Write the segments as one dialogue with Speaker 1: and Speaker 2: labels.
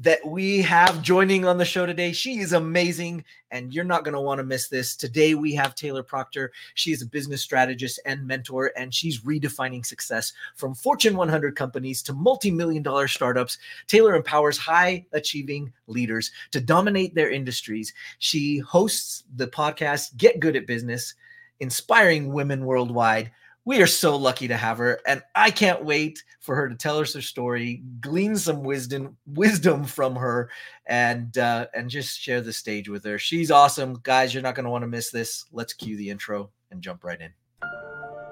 Speaker 1: that we have joining on the show today. She is amazing, and you're not going to want to miss this. Today, we have Taylor Proctor. She is a business strategist and mentor, and she's redefining success from Fortune 100 companies to multi million dollar startups. Taylor empowers high achieving leaders to dominate their industries. She hosts the podcast Get Good at Business, inspiring women worldwide we are so lucky to have her and i can't wait for her to tell us her story glean some wisdom wisdom from her and uh, and just share the stage with her. She's awesome. Guys you're not going to want to miss this. Let's cue the intro and jump right in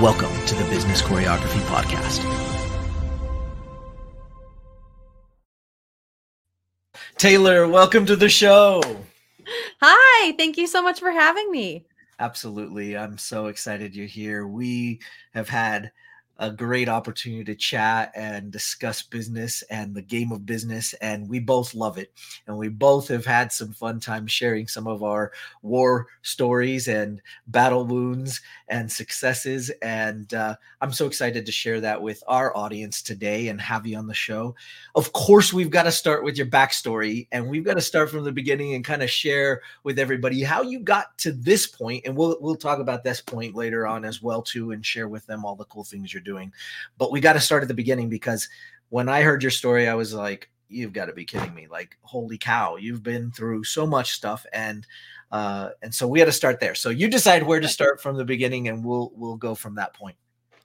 Speaker 1: Welcome to the Business Choreography Podcast. Taylor, welcome to the show.
Speaker 2: Hi, thank you so much for having me.
Speaker 1: Absolutely. I'm so excited you're here. We have had a great opportunity to chat and discuss business and the game of business. And we both love it. And we both have had some fun time sharing some of our war stories and battle wounds and successes. And uh, I'm so excited to share that with our audience today and have you on the show. Of course, we've got to start with your backstory and we've got to start from the beginning and kind of share with everybody how you got to this point. And we'll, we'll talk about this point later on as well, too, and share with them all the cool things you're doing. But we got to start at the beginning because when I heard your story, I was like, you've got to be kidding me. Like, holy cow, you've been through so much stuff. And uh, and so we had to start there. So you decide where to start from the beginning, and we'll we'll go from that point.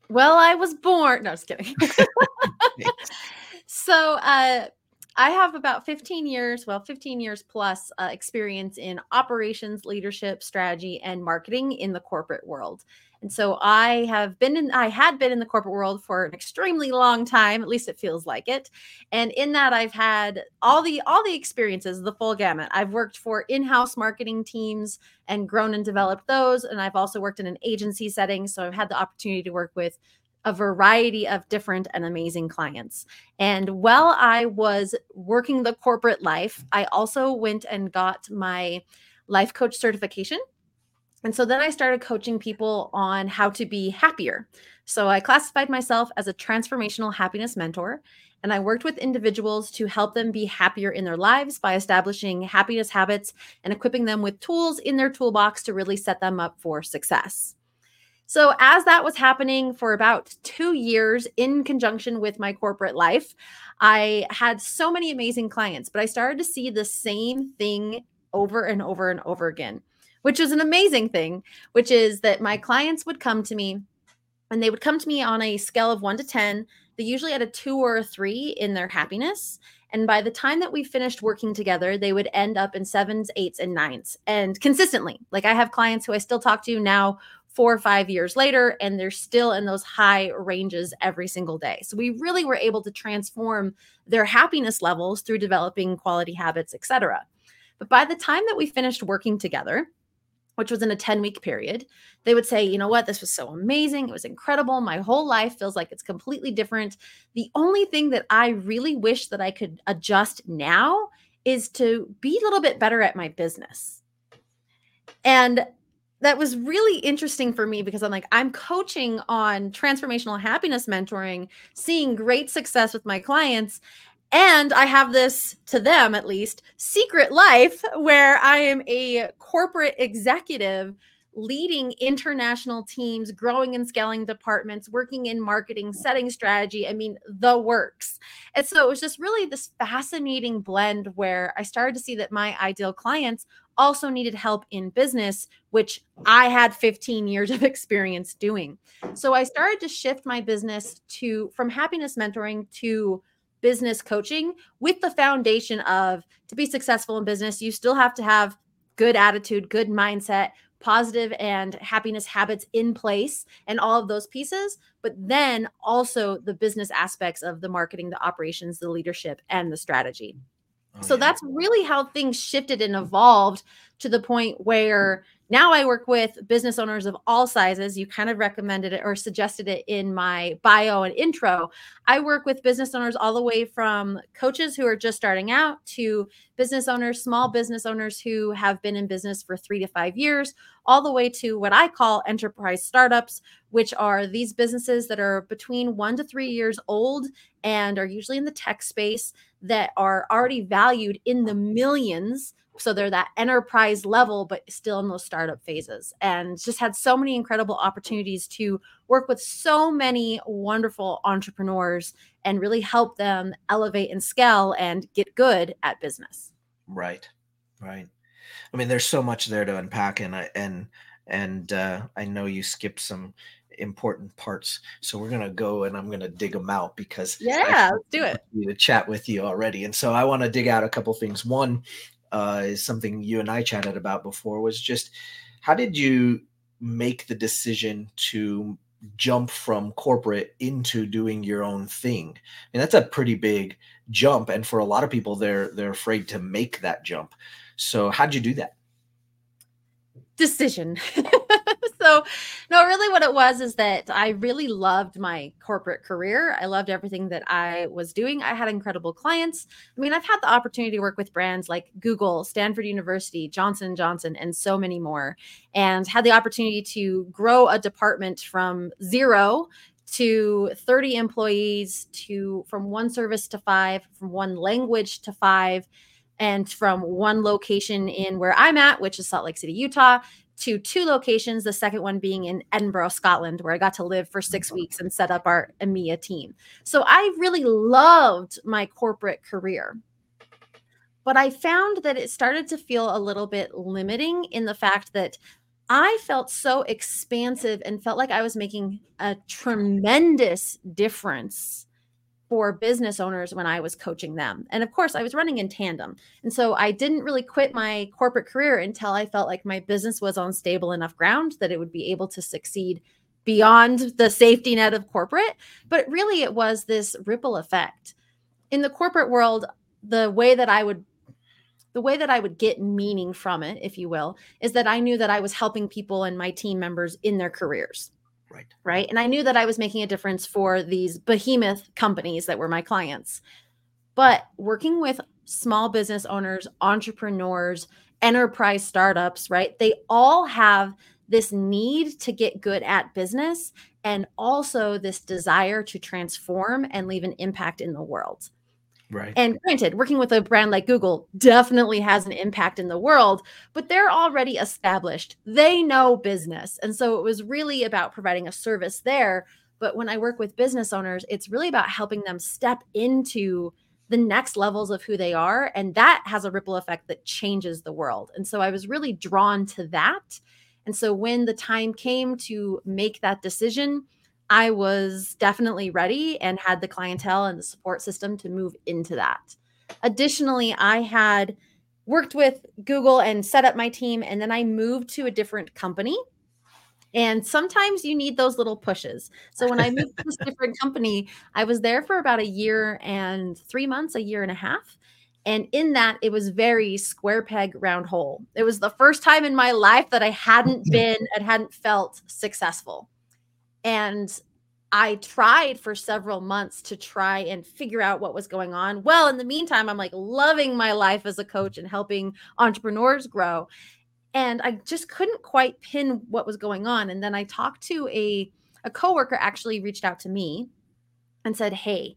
Speaker 2: Well, I was born. No, just kidding. so uh I have about 15 years, well, 15 years plus uh, experience in operations, leadership, strategy, and marketing in the corporate world. And so I have been in, I had been in the corporate world for an extremely long time, at least it feels like it. And in that, I've had all the all the experiences, the full gamut. I've worked for in-house marketing teams and grown and developed those. And I've also worked in an agency setting. So I've had the opportunity to work with a variety of different and amazing clients. And while I was working the corporate life, I also went and got my life coach certification. And so then I started coaching people on how to be happier. So I classified myself as a transformational happiness mentor. And I worked with individuals to help them be happier in their lives by establishing happiness habits and equipping them with tools in their toolbox to really set them up for success. So, as that was happening for about two years in conjunction with my corporate life, I had so many amazing clients, but I started to see the same thing over and over and over again which is an amazing thing, which is that my clients would come to me and they would come to me on a scale of one to 10. They usually had a two or a three in their happiness. And by the time that we finished working together, they would end up in sevens, eights, and nines and consistently. Like I have clients who I still talk to now four or five years later, and they're still in those high ranges every single day. So we really were able to transform their happiness levels through developing quality habits, etc. But by the time that we finished working together, which was in a 10 week period, they would say, you know what, this was so amazing. It was incredible. My whole life feels like it's completely different. The only thing that I really wish that I could adjust now is to be a little bit better at my business. And that was really interesting for me because I'm like, I'm coaching on transformational happiness mentoring, seeing great success with my clients. And I have this, to them at least, secret life where I am a corporate executive leading international teams, growing and scaling departments, working in marketing, setting strategy. I mean, the works. And so it was just really this fascinating blend where I started to see that my ideal clients also needed help in business, which I had 15 years of experience doing. So I started to shift my business to from happiness mentoring to business coaching with the foundation of to be successful in business, you still have to have good attitude, good mindset, positive and happiness habits in place, and all of those pieces. But then also the business aspects of the marketing, the operations, the leadership, and the strategy. Oh, so yeah. that's really how things shifted and evolved to the point where now I work with business owners of all sizes. You kind of recommended it or suggested it in my bio and intro. I work with business owners all the way from coaches who are just starting out to business owners, small business owners who have been in business for three to five years, all the way to what I call enterprise startups, which are these businesses that are between one to three years old and are usually in the tech space that are already valued in the millions so they're that enterprise level but still in those startup phases and just had so many incredible opportunities to work with so many wonderful entrepreneurs and really help them elevate and scale and get good at business.
Speaker 1: Right right. I mean there's so much there to unpack and I, and and uh, i know you skipped some important parts so we're gonna go and i'm gonna dig them out because
Speaker 2: yeah let's do it.
Speaker 1: to chat with you already and so i want to dig out a couple things. One uh, is something you and I chatted about before was just how did you make the decision to jump from corporate into doing your own thing? And that's a pretty big jump, and for a lot of people, they're they're afraid to make that jump. So how'd you do that?
Speaker 2: Decision. no really what it was is that i really loved my corporate career. I loved everything that i was doing. I had incredible clients. I mean i've had the opportunity to work with brands like google stanford university johnson johnson and so many more and had the opportunity to grow a department from zero to 30 employees to from one service to five from one language to five and from one location in where I'm at, which is Salt Lake City, Utah, to two locations, the second one being in Edinburgh, Scotland, where I got to live for six weeks and set up our EMEA team. So I really loved my corporate career. But I found that it started to feel a little bit limiting in the fact that I felt so expansive and felt like I was making a tremendous difference for business owners when I was coaching them. And of course, I was running in tandem. And so I didn't really quit my corporate career until I felt like my business was on stable enough ground that it would be able to succeed beyond the safety net of corporate. But really, it was this ripple effect. In the corporate world, the way that I would the way that I would get meaning from it, if you will, is that I knew that I was helping people and my team members in their careers.
Speaker 1: Right.
Speaker 2: Right. And I knew that I was making a difference for these behemoth companies that were my clients. But working with small business owners, entrepreneurs, enterprise startups, right? They all have this need to get good at business and also this desire to transform and leave an impact in the world.
Speaker 1: Right.
Speaker 2: And granted, working with a brand like Google definitely has an impact in the world, but they're already established. They know business. And so it was really about providing a service there. But when I work with business owners, it's really about helping them step into the next levels of who they are. And that has a ripple effect that changes the world. And so I was really drawn to that. And so when the time came to make that decision, I was definitely ready and had the clientele and the support system to move into that. Additionally, I had worked with Google and set up my team, and then I moved to a different company. And sometimes you need those little pushes. So when I moved to this different company, I was there for about a year and three months, a year and a half. And in that, it was very square peg, round hole. It was the first time in my life that I hadn't mm. been and hadn't felt successful. And I tried for several months to try and figure out what was going on. Well, in the meantime, I'm like loving my life as a coach and helping entrepreneurs grow. And I just couldn't quite pin what was going on. And then I talked to a a coworker actually reached out to me and said, "Hey,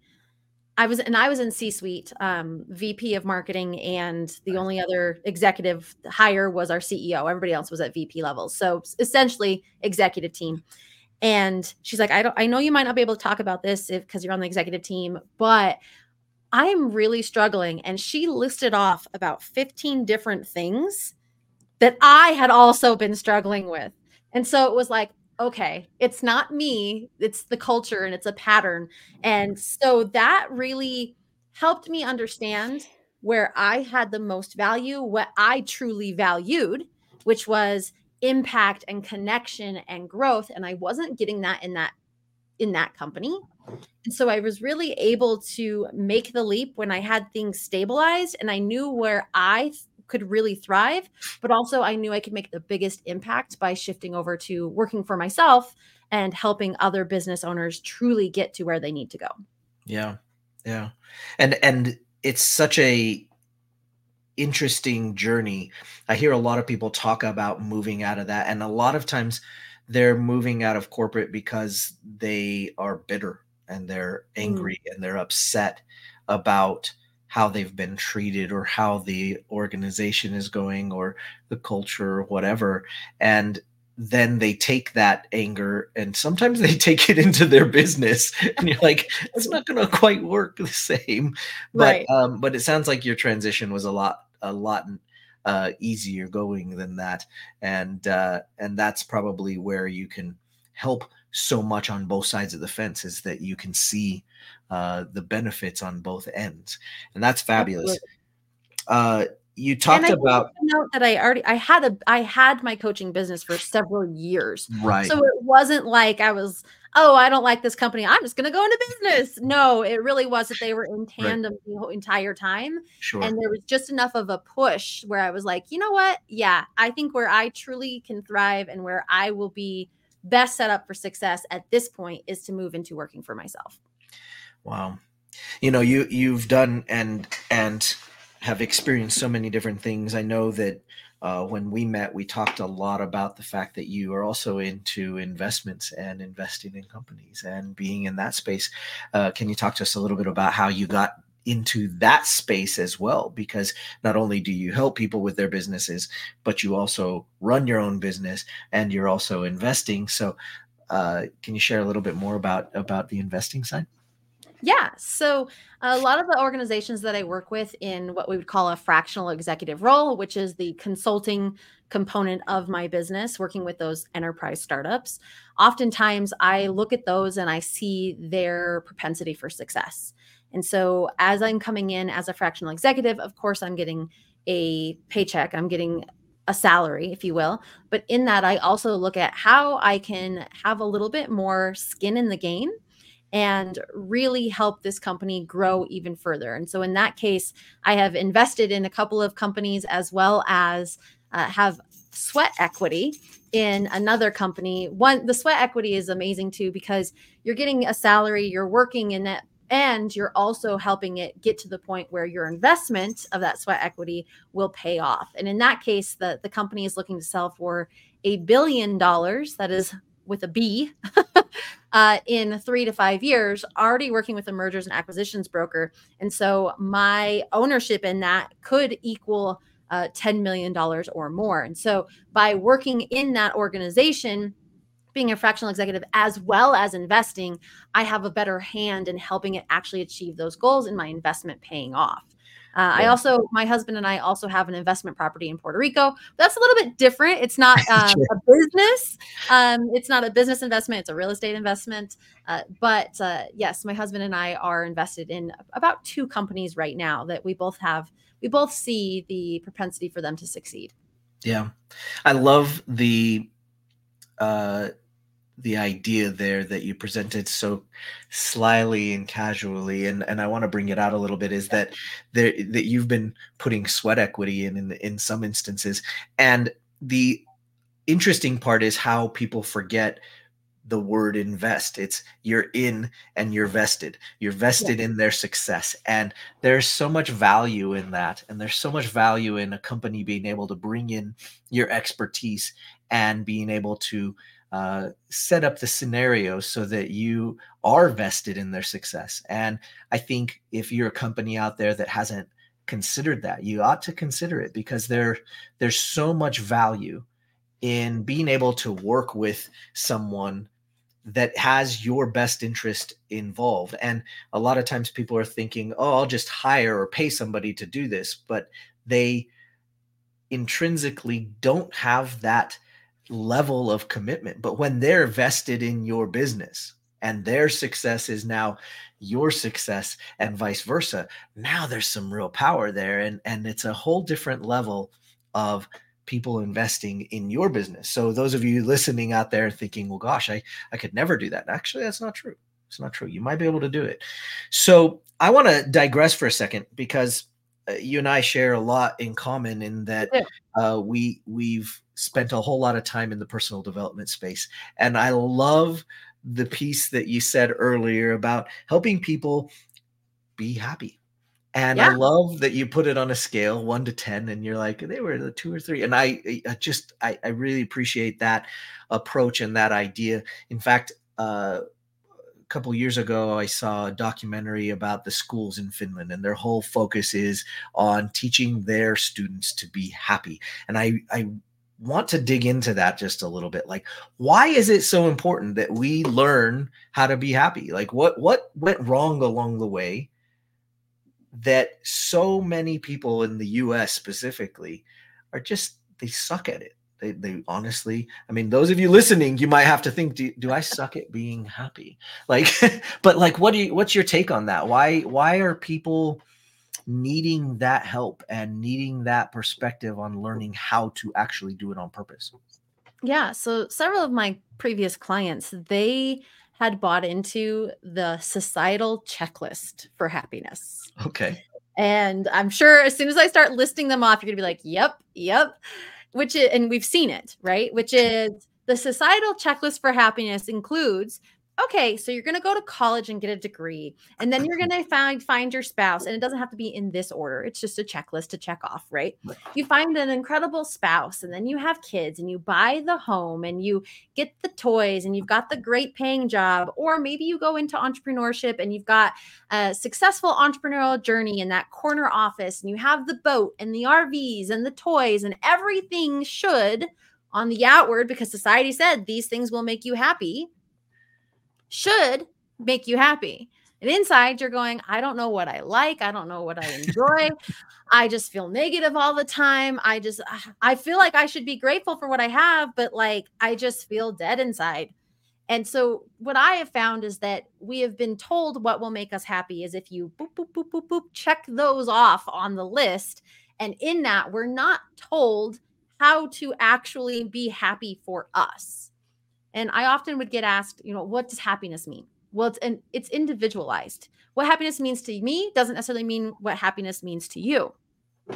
Speaker 2: I was and I was in C-suite, um, VP of marketing, and the only other executive hire was our CEO. Everybody else was at VP levels. So essentially, executive team." And she's like, I don't, I know you might not be able to talk about this if because you're on the executive team, but I am really struggling. And she listed off about 15 different things that I had also been struggling with. And so it was like, okay, it's not me, it's the culture and it's a pattern. And so that really helped me understand where I had the most value, what I truly valued, which was impact and connection and growth and i wasn't getting that in that in that company. And so I was really able to make the leap when I had things stabilized and I knew where I could really thrive, but also I knew I could make the biggest impact by shifting over to working for myself and helping other business owners truly get to where they need to go.
Speaker 1: Yeah. Yeah. And and it's such a interesting journey. I hear a lot of people talk about moving out of that and a lot of times they're moving out of corporate because they are bitter and they're mm. angry mm. and they're upset about how they've been treated or how the organization is going or the culture or whatever and then they take that anger and sometimes they take it into their business and you're like it's not going to quite work the same but right. um but it sounds like your transition was a lot a lot uh easier going than that and uh and that's probably where you can help so much on both sides of the fence is that you can see uh, the benefits on both ends, and that's fabulous. Uh, you talked about
Speaker 2: note that I already I had a I had my coaching business for several years,
Speaker 1: right?
Speaker 2: So it wasn't like I was oh I don't like this company I'm just gonna go into business. No, it really was that they were in tandem right. the whole entire time,
Speaker 1: sure.
Speaker 2: and there was just enough of a push where I was like, you know what? Yeah, I think where I truly can thrive and where I will be best set up for success at this point is to move into working for myself.
Speaker 1: Wow. You know, you you've done and and have experienced so many different things. I know that uh, when we met, we talked a lot about the fact that you are also into investments and investing in companies and being in that space. Uh, can you talk to us a little bit about how you got into that space as well? Because not only do you help people with their businesses but you also run your own business and you're also investing. So uh, can you share a little bit more about about the investing side
Speaker 2: yeah. So a lot of the organizations that I work with in what we would call a fractional executive role, which is the consulting component of my business, working with those enterprise startups, oftentimes I look at those and I see their propensity for success. And so as I'm coming in as a fractional executive, of course, I'm getting a paycheck, I'm getting a salary, if you will. But in that, I also look at how I can have a little bit more skin in the game and really help this company grow even further. And so, in that case, I have invested in a couple of companies as well as uh, have sweat equity in another company. One, the sweat equity is amazing too because you're getting a salary, you're working in it and you're also helping it get to the point where your investment of that sweat equity will pay off and in that case the, the company is looking to sell for a billion dollars that is with a b uh, in three to five years already working with a mergers and acquisitions broker and so my ownership in that could equal uh, $10 million or more and so by working in that organization being a fractional executive as well as investing, I have a better hand in helping it actually achieve those goals and my investment paying off. Uh, I also, my husband and I also have an investment property in Puerto Rico. That's a little bit different. It's not um, a business. Um, it's not a business investment. It's a real estate investment. Uh, but uh, yes, my husband and I are invested in about two companies right now that we both have. We both see the propensity for them to succeed.
Speaker 1: Yeah, I love the uh, the idea there that you presented so slyly and casually and and I want to bring it out a little bit is that there that you've been putting sweat equity in in, in some instances. And the interesting part is how people forget the word invest. It's you're in and you're vested. You're vested yeah. in their success. And there's so much value in that and there's so much value in a company being able to bring in your expertise and being able to uh, set up the scenario so that you are vested in their success. And I think if you're a company out there that hasn't considered that, you ought to consider it because there there's so much value in being able to work with someone that has your best interest involved. And a lot of times people are thinking, oh, I'll just hire or pay somebody to do this, but they intrinsically don't have that level of commitment. But when they're vested in your business and their success is now your success and vice versa, now there's some real power there. And, and it's a whole different level of people investing in your business. So those of you listening out there thinking, well, gosh, I, I could never do that. Actually, that's not true. It's not true. You might be able to do it. So I want to digress for a second because you and I share a lot in common in that uh, we we've spent a whole lot of time in the personal development space, and I love the piece that you said earlier about helping people be happy. And yeah. I love that you put it on a scale one to 10 and you're like, they were the two or three. And I, I just, I, I really appreciate that approach and that idea. In fact, uh, couple years ago, I saw a documentary about the schools in Finland, and their whole focus is on teaching their students to be happy. And I, I want to dig into that just a little bit. Like, why is it so important that we learn how to be happy? Like, what what went wrong along the way that so many people in the U.S. specifically are just they suck at it they, they honestly i mean those of you listening you might have to think do, do i suck at being happy? Like but like what do you what's your take on that? Why why are people needing that help and needing that perspective on learning how to actually do it on purpose?
Speaker 2: Yeah so several of my previous clients they had bought into the societal checklist for happiness.
Speaker 1: Okay.
Speaker 2: And i'm sure as soon as i start listing them off you're gonna be like yep yep which is, and we've seen it, right? Which is the societal checklist for happiness includes okay, so you're going to go to college and get a degree, and then you're going to find find your spouse, and it doesn't have to be in this order. It's just a checklist to check off, right? You find an incredible spouse, and then you have kids, and you buy the home, and you get the toys, and you've got the great paying job, or maybe you go into entrepreneurship and you've got a successful entrepreneurial journey in that corner office, and you have the boat and the RVs and the toys, and everything should on the outward because society said these things will make you happy should make you happy. And inside, you're going, I don't know what I like. I don't know what I enjoy. I just feel negative all the time. I just, I feel like I should be grateful for what I have, but like I just feel dead inside. And so, what I have found is that we have been told what will make us happy is if you boop, boop, boop, boop, boop, check those off on the list. And in that, we're not told how to actually be happy for us. And I often would get asked, you know, what does happiness mean? Well, it's and it's individualized. What happiness means to me doesn't necessarily mean what happiness means to you,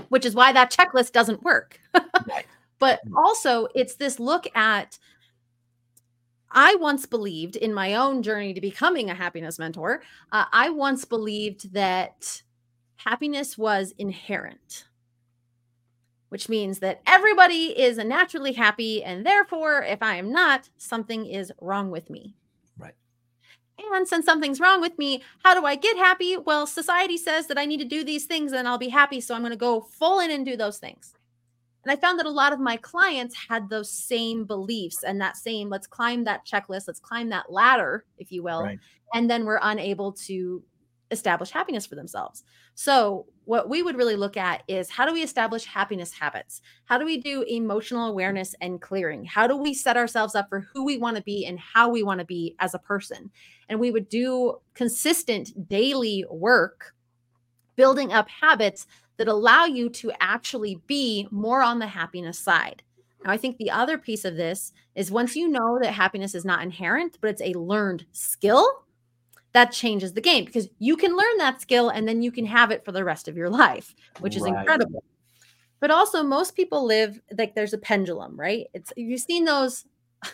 Speaker 2: which is why that checklist doesn't work. but also, it's this look at I once believed in my own journey to becoming a happiness mentor, uh, I once believed that happiness was inherent which means that everybody is naturally happy. And therefore, if I am not, something is wrong with me.
Speaker 1: Right.
Speaker 2: And since something's wrong with me, how do I get happy? Well, society says that I need to do these things and I'll be happy. So I'm going to go full in and do those things. And I found that a lot of my clients had those same beliefs and that same, let's climb that checklist, let's climb that ladder, if you will. Right. And then we're unable to establish happiness for themselves. So, what we would really look at is how do we establish happiness habits? How do we do emotional awareness and clearing? How do we set ourselves up for who we want to be and how we want to be as a person? And we would do consistent daily work building up habits that allow you to actually be more on the happiness side. Now, I think the other piece of this is once you know that happiness is not inherent, but it's a learned skill, that changes the game because you can learn that skill and then you can have it for the rest of your life, which is right. incredible. But also most people live like there's a pendulum, right? It's you've seen those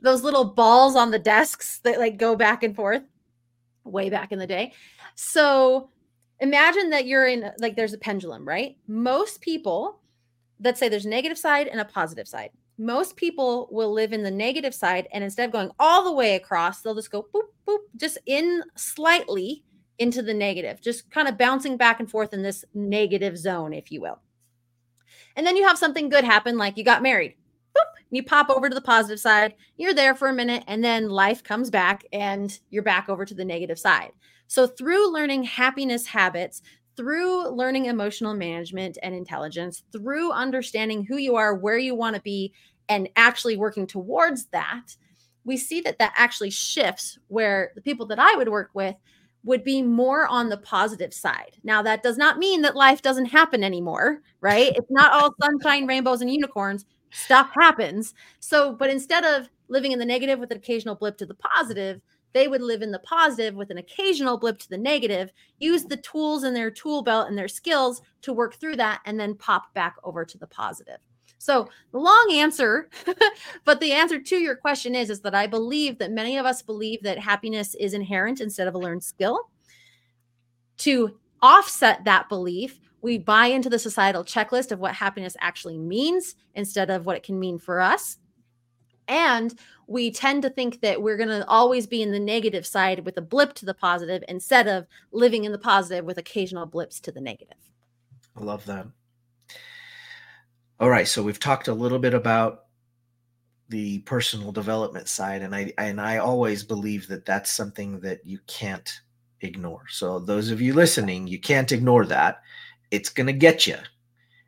Speaker 2: those little balls on the desks that like go back and forth way back in the day. So imagine that you're in like there's a pendulum, right? Most people let's say there's a negative side and a positive side most people will live in the negative side and instead of going all the way across they'll just go boop boop just in slightly into the negative just kind of bouncing back and forth in this negative zone if you will. And then you have something good happen like you got married. Boop you pop over to the positive side you're there for a minute and then life comes back and you're back over to the negative side. So through learning happiness habits through learning emotional management and intelligence, through understanding who you are, where you want to be, and actually working towards that, we see that that actually shifts where the people that I would work with would be more on the positive side. Now, that does not mean that life doesn't happen anymore, right? It's not all sunshine, rainbows, and unicorns. Stuff happens. So, but instead of living in the negative with an occasional blip to the positive, they would live in the positive with an occasional blip to the negative, use the tools in their tool belt and their skills to work through that, and then pop back over to the positive. So long answer, but the answer to your question is, is that I believe that many of us believe that happiness is inherent instead of a learned skill. To offset that belief, we buy into the societal checklist of what happiness actually means instead of what it can mean for us. And we tend to think that we're going to always be in the negative side with a blip to the positive instead of living in the positive with occasional blips to the negative.
Speaker 1: I love that. All right, so we've talked a little bit about the personal development side and I and I always believe that that's something that you can't ignore. So those of you listening, you can't ignore that. It's going to get you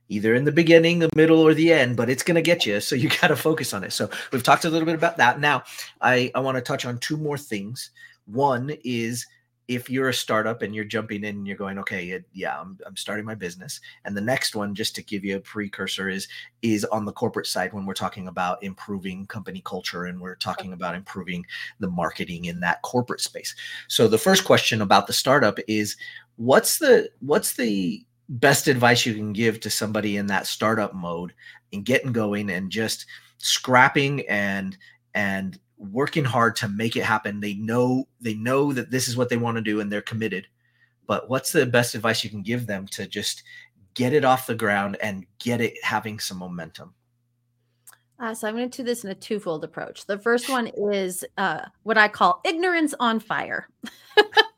Speaker 1: either in the beginning, the middle or the end, but it's going to get you. So you got to focus on it. So we've talked a little bit about that. Now, I I want to touch on two more things. One is if you're a startup and you're jumping in and you're going okay yeah I'm, I'm starting my business and the next one just to give you a precursor is is on the corporate side when we're talking about improving company culture and we're talking about improving the marketing in that corporate space. So the first question about the startup is what's the what's the best advice you can give to somebody in that startup mode and getting going and just scrapping and and working hard to make it happen. They know they know that this is what they want to do and they're committed. But what's the best advice you can give them to just get it off the ground and get it having some momentum?
Speaker 2: Uh, so I'm going to do this in a twofold approach. The first one is uh, what I call ignorance on fire.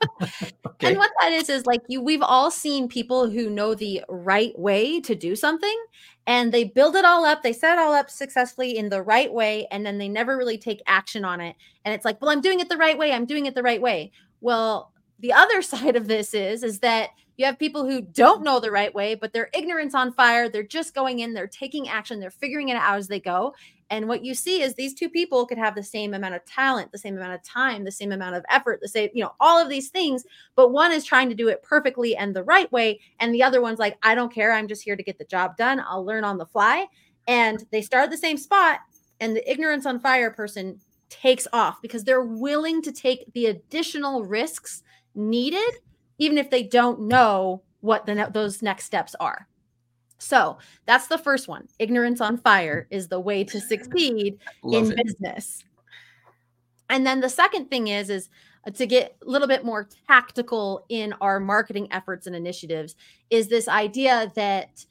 Speaker 2: okay. And what that is is like you we've all seen people who know the right way to do something and they build it all up, they set it all up successfully in the right way and then they never really take action on it. And it's like, "Well, I'm doing it the right way. I'm doing it the right way." Well, the other side of this is is that you have people who don't know the right way, but they're ignorance on fire. They're just going in, they're taking action, they're figuring it out as they go. And what you see is these two people could have the same amount of talent, the same amount of time, the same amount of effort, the same, you know, all of these things. But one is trying to do it perfectly and the right way. And the other one's like, I don't care. I'm just here to get the job done. I'll learn on the fly. And they start at the same spot. And the ignorance on fire person takes off because they're willing to take the additional risks needed, even if they don't know what the those next steps are. So that's the first one. Ignorance on fire is the way to succeed in it. business. And then the second thing is is uh, to get a little bit more tactical in our marketing efforts and initiatives is this idea that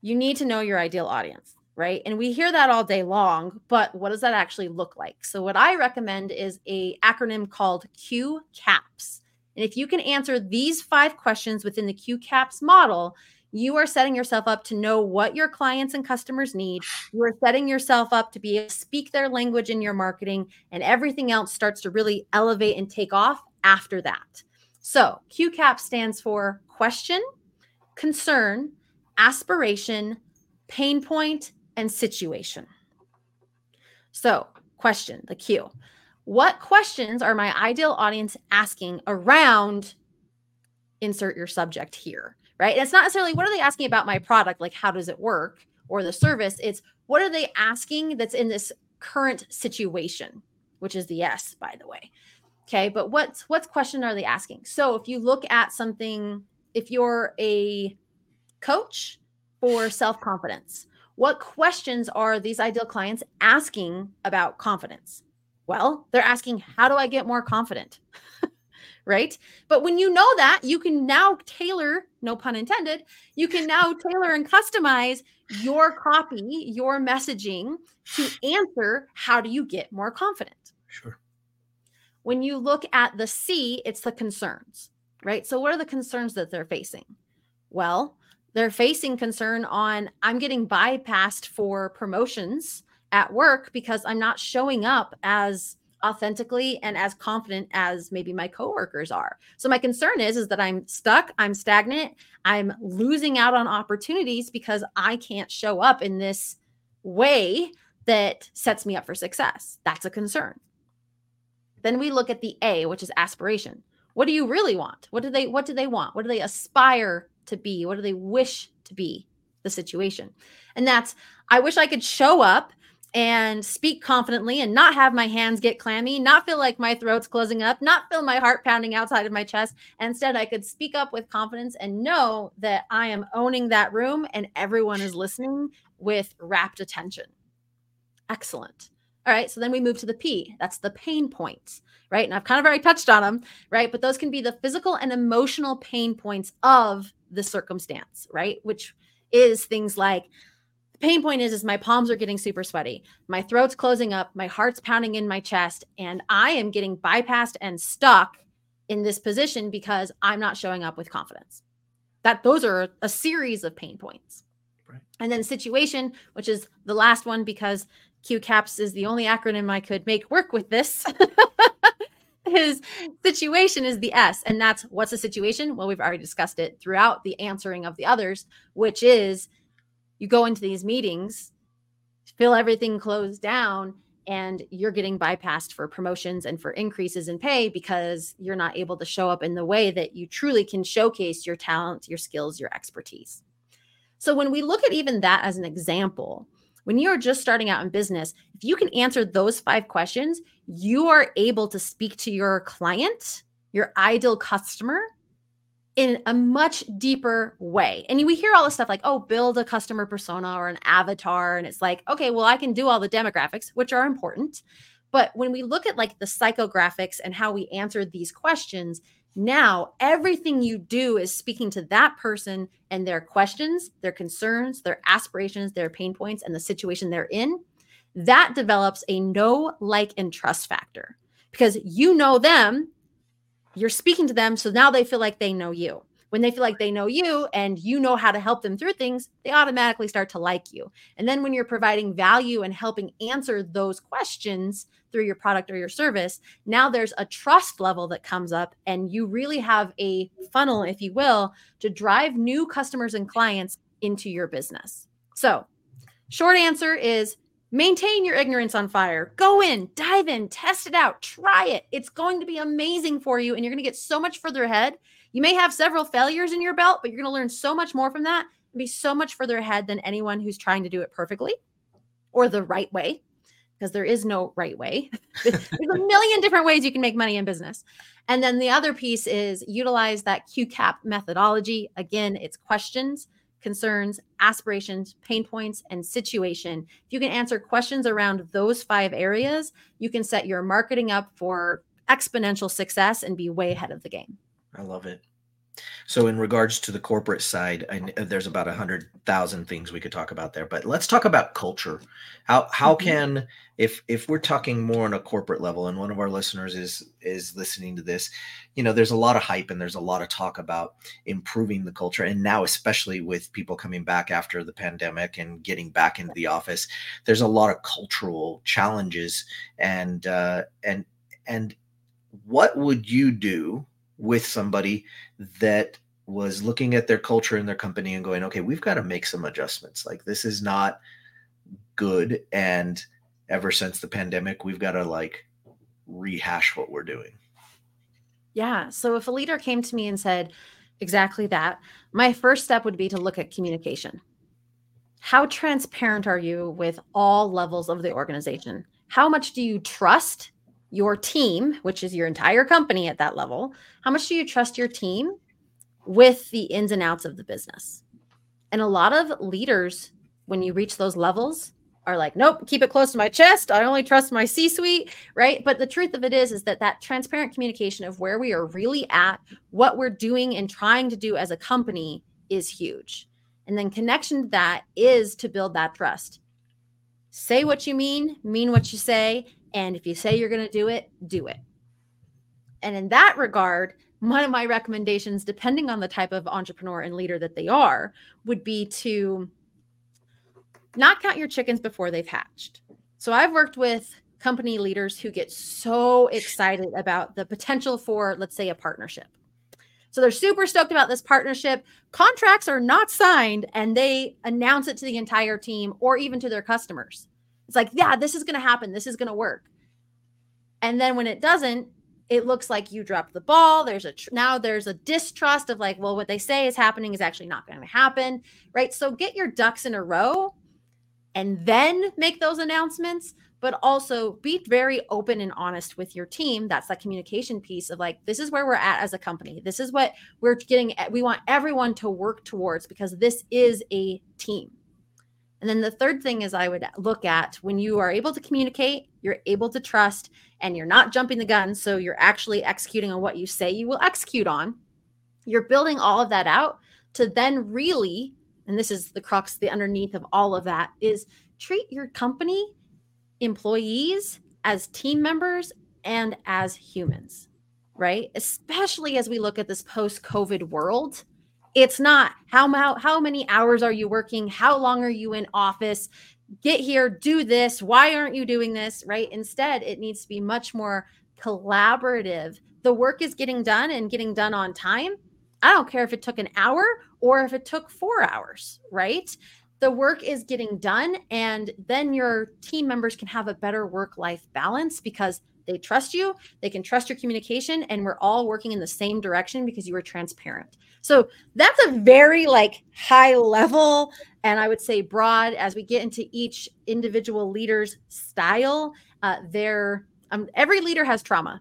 Speaker 2: you need to know your ideal audience, right? And we hear that all day long, but what does that actually look like? So what I recommend is a acronym called Q CAPS. And if you can answer these five questions within the Q CAPS model, you are setting yourself up to know what your clients and customers need. You are setting yourself up to be able to speak their language in your marketing, and everything else starts to really elevate and take off after that. So, QCAP stands for question, concern, aspiration, pain point, and situation. So, question, the Q. What questions are my ideal audience asking around insert your subject here? Right? And it's not necessarily what are they asking about my product, like how does it work or the service. It's what are they asking that's in this current situation, which is the S, by the way. Okay, but what's what's question are they asking? So if you look at something, if you're a coach for self-confidence, what questions are these ideal clients asking about confidence? Well, they're asking, how do I get more confident? right? But when you know that, you can now tailor, no pun intended, you can now tailor and customize your copy, your messaging to answer how do you get more confident?
Speaker 1: Sure.
Speaker 2: When you look at the C, it's the concerns, right? So, what are the concerns that they're facing? Well, they're facing concern on I'm getting bypassed for promotions at work because I'm not showing up as authentically and as confident as maybe my coworkers are. So my concern is is that I'm stuck, I'm stagnant, I'm losing out on opportunities because I can't show up in this way that sets me up for success. That's a concern. Then we look at the A, which is aspiration. What do you really want? What do they what do they want? What do they aspire to be? What do they wish to be? The situation. And that's I wish I could show up and speak confidently and not have my hands get clammy, not feel like my throat's closing up, not feel my heart pounding outside of my chest. Instead, I could speak up with confidence and know that I am owning that room and everyone is listening with rapt attention. Excellent. All right. So then we move to the P. That's the pain points, right? And I've kind of already touched on them, right? But those can be the physical and emotional pain points of the circumstance, right? Which is things like pain point is is my palms are getting super sweaty my throat's closing up my heart's pounding in my chest and i am getting bypassed and stuck in this position because i'm not showing up with confidence that those are a series of pain points right. and then situation which is the last one because qcaps is the only acronym i could make work with this his situation is the S. And that's what's the situation? Well, we've already discussed it throughout the answering of the others, which is you go into these meetings, feel everything closed down, and you're getting bypassed for promotions and for increases in pay because you're not able to show up in the way that you truly can showcase your talent, your skills, your expertise. So when we look at even that as an example, when you're just starting out in business, if you can answer those five questions, you are able to speak to your client, your ideal customer, in a much deeper way. And we hear all this stuff like, oh, build a customer persona or an avatar. And it's like, okay, well, I can do all the demographics, which are important. But when we look at like the psychographics and how we answer these questions, now everything you do is speaking to that person and their questions, their concerns, their aspirations, their pain points, and the situation they're in. That develops a know, like, and trust factor because you know them you're speaking to them so now they feel like they know you. When they feel like they know you and you know how to help them through things they automatically start to like you. And then when you're providing value and helping answer those questions through your product or your service now there's a trust level that comes up and you really have a funnel if you will to drive new customers and clients into your business. So short answer is Maintain your ignorance on fire. Go in, dive in, test it out, try it. It's going to be amazing for you, and you're going to get so much further ahead. You may have several failures in your belt, but you're going to learn so much more from that and be so much further ahead than anyone who's trying to do it perfectly or the right way, because there is no right way. There's a million different ways you can make money in business. And then the other piece is utilize that QCAP methodology. Again, it's questions concerns, aspirations, pain points, and situation. If you can answer questions around those five areas, you can set your marketing up for exponential success and be way ahead of the game.
Speaker 1: I love it. So, in regards to the corporate side, I, there's about a hundred thousand things we could talk about there. But let's talk about culture. How how mm-hmm. can if if we're talking more on a corporate level, and one of our listeners is is listening to this, you know, there's a lot of hype and there's a lot of talk about improving the culture, and now especially with people coming back after the pandemic and getting back into the office, there's a lot of cultural challenges, and uh, and and what would you do with somebody that was looking at their culture in their company and going, okay, we've got to make some adjustments. Like this is not good. And ever since the pandemic, we've got to like rehash what we're doing.
Speaker 2: Yeah. So if a leader came to me and said exactly that, my first step would be to look at communication. How transparent are you with all levels of the organization? How much do you trust your team, which is your entire company at that level, how much do you trust your team with the ins and outs of the business? And a lot of leaders, when you reach those levels, are like, nope, keep it close to my chest. I only trust my C suite, right? But the truth of it is, is that that transparent communication of where we are really at, what we're doing and trying to do as a company is huge. And then connection to that is to build that trust. Say what you mean, mean what you say, and if you say you're going to do it, do it. And in that regard, one of my recommendations, depending on the type of entrepreneur and leader that they are, would be to not count your chickens before they've hatched. So I've worked with company leaders who get so excited about the potential for, let's say, a partnership. So they're super stoked about this partnership. Contracts are not signed and they announce it to the entire team or even to their customers. It's like, yeah, this is going to happen. This is going to work. And then when it doesn't, it looks like you dropped the ball. There's a tr- now there's a distrust of like well what they say is happening is actually not going to happen right? So get your ducks in a row and then make those announcements but also be very open and honest with your team. That's that communication piece of like this is where we're at as a company. This is what we're getting we want everyone to work towards because this is a team and then the third thing is I would look at when you are able to communicate, you're able to trust, and you're not jumping the gun. So you're actually executing on what you say you will execute on. You're building all of that out to then really, and this is the crux, the underneath of all of that is treat your company, employees as team members and as humans, right? Especially as we look at this post COVID world it's not how, how how many hours are you working? How long are you in office? Get here, do this. Why aren't you doing this? Right? Instead, it needs to be much more collaborative. The work is getting done and getting done on time. I don't care if it took an hour or if it took 4 hours, right? the work is getting done and then your team members can have a better work life balance because they trust you they can trust your communication and we're all working in the same direction because you were transparent so that's a very like high level and I would say broad as we get into each individual leader's style. Uh, there, um, every leader has trauma.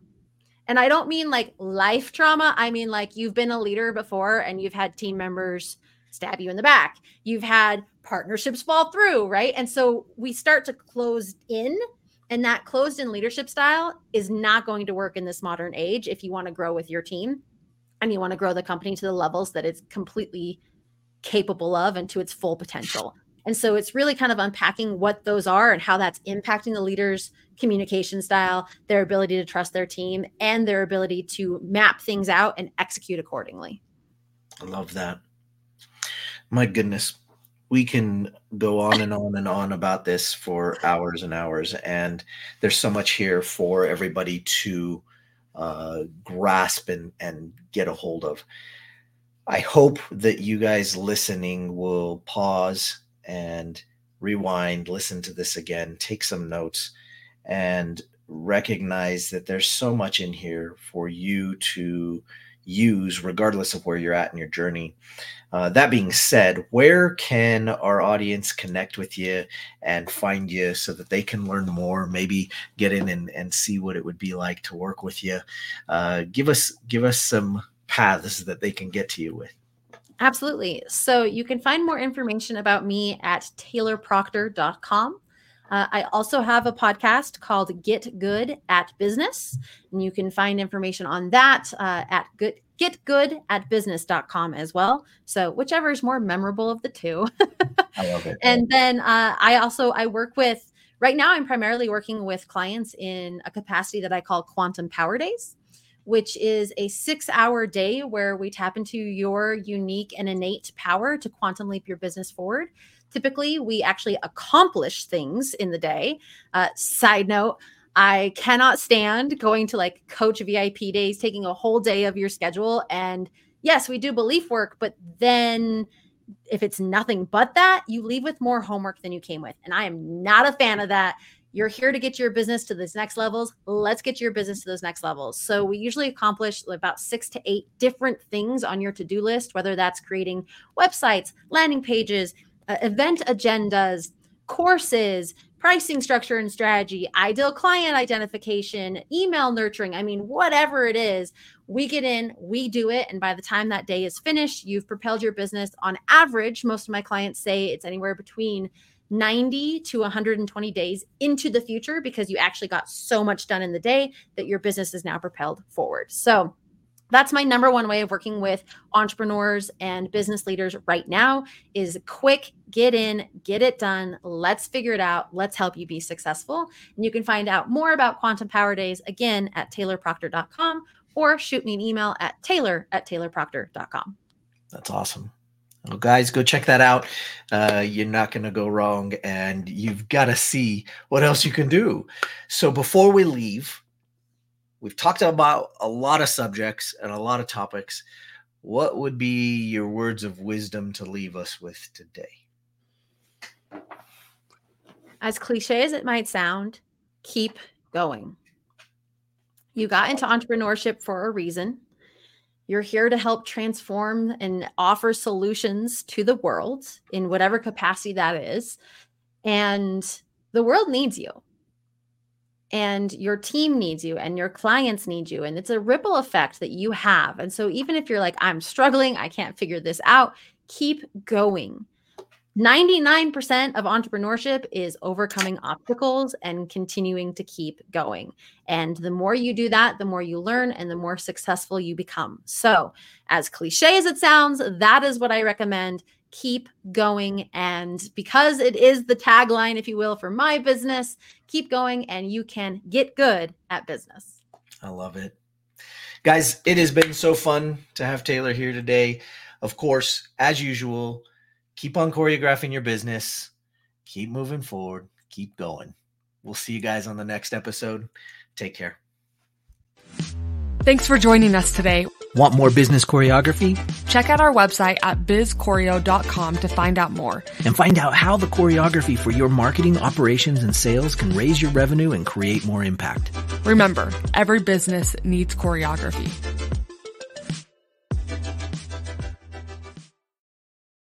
Speaker 2: And I don't mean like life trauma. I mean like you've been a leader before and you've had team members stab you in the back. You've had partnerships fall through, right? And so we start to close in and that closed in leadership style is not going to work in this modern age if you want to grow with your team and you want to grow the company to the levels that it's completely capable of and to its full potential. And so it's really kind of unpacking what those are and how that's impacting the leader's communication style, their ability to trust their team, and their ability to map things out and execute accordingly.
Speaker 1: I love that. My goodness, we can go on and on and on about this for hours and hours. And there's so much here for everybody to uh, grasp and, and get a hold of. I hope that you guys listening will pause and rewind, listen to this again, take some notes, and recognize that there's so much in here for you to use, regardless of where you're at in your journey. Uh, that being said, where can our audience connect with you and find you so that they can learn more, maybe get in and, and see what it would be like to work with you? Uh, give us give us some paths that they can get to you with.
Speaker 2: Absolutely. So you can find more information about me at taylorproctor.com. Uh, I also have a podcast called Get Good at Business, and you can find information on that uh, at good, getgood at business.com as well. So whichever is more memorable of the two. I love it. And then uh, I also I work with right now I'm primarily working with clients in a capacity that I call Quantum Power Days which is a six hour day where we tap into your unique and innate power to quantum leap your business forward. Typically, we actually accomplish things in the day. Uh, side note, I cannot stand going to like coach VIP days, taking a whole day of your schedule. And yes, we do belief work, but then if it's nothing but that, you leave with more homework than you came with. And I am not a fan of that. You're here to get your business to those next levels. Let's get your business to those next levels. So we usually accomplish about six to eight different things on your to-do list, whether that's creating websites, landing pages, uh, event agendas, courses, pricing structure and strategy, ideal client identification, email nurturing. I mean, whatever it is, we get in, we do it. And by the time that day is finished, you've propelled your business on average. Most of my clients say it's anywhere between 90 to 120 days into the future because you actually got so much done in the day that your business is now propelled forward. So, that's my number one way of working with entrepreneurs and business leaders right now is quick get in get it done. Let's figure it out. Let's help you be successful. And you can find out more about quantum power days again at taylorproctor.com or shoot me an email at taylor at taylorproctor.com
Speaker 1: that's awesome. Well, guys, go check that out. Uh, you're not going to go wrong, and you've got to see what else you can do. So, before we leave, we've talked about a lot of subjects and a lot of topics. What would be your words of wisdom to leave us with today?
Speaker 2: As cliche as it might sound, keep going. You got into entrepreneurship for a reason. You're here to help transform and offer solutions to the world in whatever capacity that is. And the world needs you. And your team needs you, and your clients need you. And it's a ripple effect that you have. And so, even if you're like, I'm struggling, I can't figure this out, keep going 99% of entrepreneurship is overcoming obstacles and continuing to keep going. And the more you do that, the more you learn and the more successful you become. So, as cliche as it sounds, that is what I recommend. Keep going. And because it is the tagline, if you will, for my business, keep going and you can get good at business.
Speaker 1: I love it. Guys, it has been so fun to have Taylor here today. Of course, as usual, keep on choreographing your business, keep moving forward, keep going. We'll see you guys on the next episode. Take care.
Speaker 3: Thanks for joining us today.
Speaker 1: Want more business choreography?
Speaker 3: Check out our website at bizchoreo.com to find out more.
Speaker 1: And find out how the choreography for your marketing, operations, and sales can raise your revenue and create more impact.
Speaker 3: Remember, every business needs choreography.